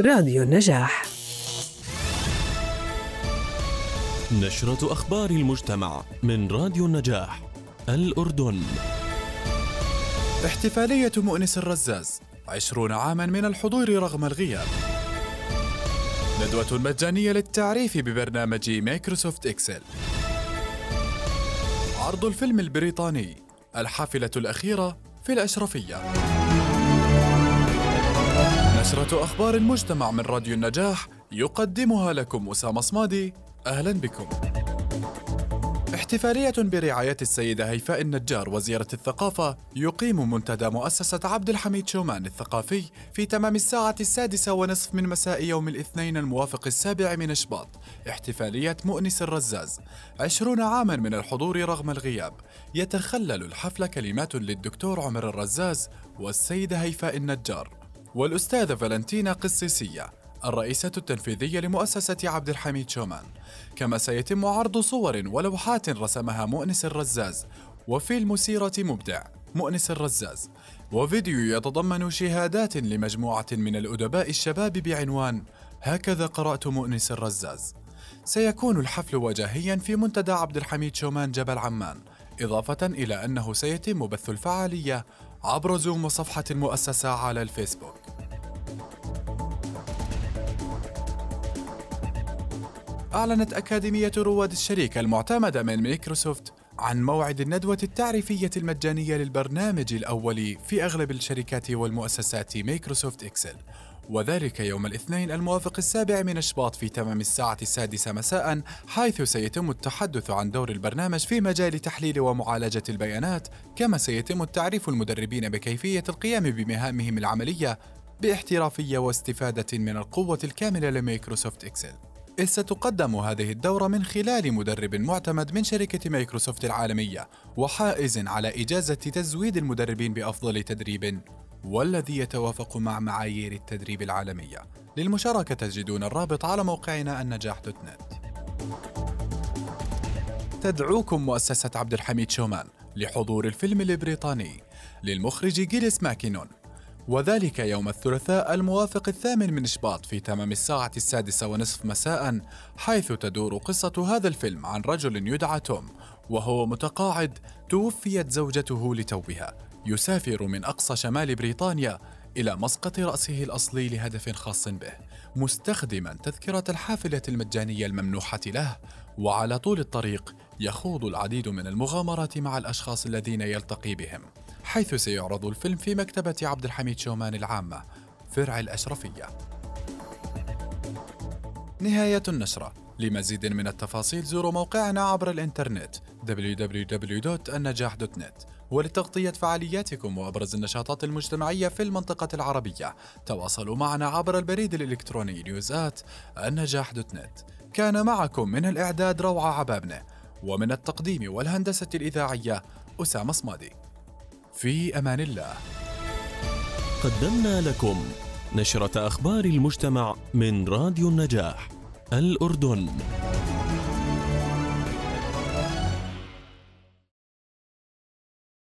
راديو النجاح. نشرة أخبار المجتمع من راديو النجاح الأردن. احتفالية مؤنس الرزاز عشرون عاما من الحضور رغم الغياب. ندوة مجانية للتعريف ببرنامج مايكروسوفت إكسل. عرض الفيلم البريطاني الحافلة الأخيرة في الأشرفية. نشرة أخبار المجتمع من راديو النجاح يقدمها لكم أسامة صمادي. أهلا بكم. احتفالية برعاية السيدة هيفاء النجار وزيرة الثقافة يقيم منتدى مؤسسة عبد الحميد شومان الثقافي في تمام الساعة السادسة ونصف من مساء يوم الاثنين الموافق السابع من شباط احتفالية مؤنس الرزاز. عشرون عاما من الحضور رغم الغياب. يتخلل الحفل كلمات للدكتور عمر الرزاز والسيدة هيفاء النجار. والأستاذة فالنتينا قسيسية الرئيسة التنفيذية لمؤسسة عبد الحميد شومان. كما سيتم عرض صور ولوحات رسمها مؤنس الرزاز وفيلم سيرة مبدع مؤنس الرزاز. وفيديو يتضمن شهادات لمجموعة من الأدباء الشباب بعنوان هكذا قرأت مؤنس الرزاز سيكون الحفل وجاهيا في منتدى عبد الحميد شومان جبل عمان إضافة إلى أنه سيتم بث الفعالية عبر زوم وصفحة المؤسسة على الفيسبوك. أعلنت أكاديمية رواد الشركة المعتمدة من مايكروسوفت عن موعد الندوة التعريفية المجانية للبرنامج الأول في أغلب الشركات والمؤسسات مايكروسوفت إكسل. وذلك يوم الاثنين الموافق السابع من شباط في تمام الساعة السادسة مساء حيث سيتم التحدث عن دور البرنامج في مجال تحليل ومعالجة البيانات كما سيتم تعريف المتدربين بكيفية القيام بمهامهم العملية باحترافية واستفادة من القوة الكاملة لمايكروسوفت إكسل. إذ ستقدم هذه الدورة من خلال مدرب معتمد من شركة مايكروسوفت العالمية وحائز على إجازة تزويد المدربين بأفضل تدريب والذي يتوافق مع معايير التدريب العالمية. للمشاركة تجدون الرابط على موقعنا النجاح دوت نت. تدعوكم مؤسسة عبد الحميد شومان لحضور الفيلم البريطاني للمخرج جيليس ماكينون. وذلك يوم الثلاثاء الموافق الثامن من شباط في تمام الساعة السادسة ونصف مساء حيث تدور قصة هذا الفيلم عن رجل يدعى توم وهو متقاعد توفيت زوجته لتوها. يسافر من أقصى شمال بريطانيا إلى مسقط رأسه الأصلي لهدف خاص به مستخدما تذكرة الحافلة المجانية الممنوحة له وعلى طول الطريق يخوض العديد من المغامرات مع الأشخاص الذين يلتقي بهم. حيث سيعرض الفيلم في مكتبة عبد الحميد شومان العامة فرع الأشرفية. نهاية النشرة. لمزيد من التفاصيل زوروا موقعنا عبر الإنترنت www.النجاح.net ولتغطية فعالياتكم وأبرز النشاطات المجتمعية في المنطقة العربية. تواصلوا معنا عبر البريد الإلكتروني نيوزات النجاح دوت نت. كان معكم من الإعداد روعة عبابنة ومن التقديم والهندسة الإذاعية أسامة صمادي. في أمان الله. قدمنا لكم نشرة أخبار المجتمع من راديو النجاح الأردن.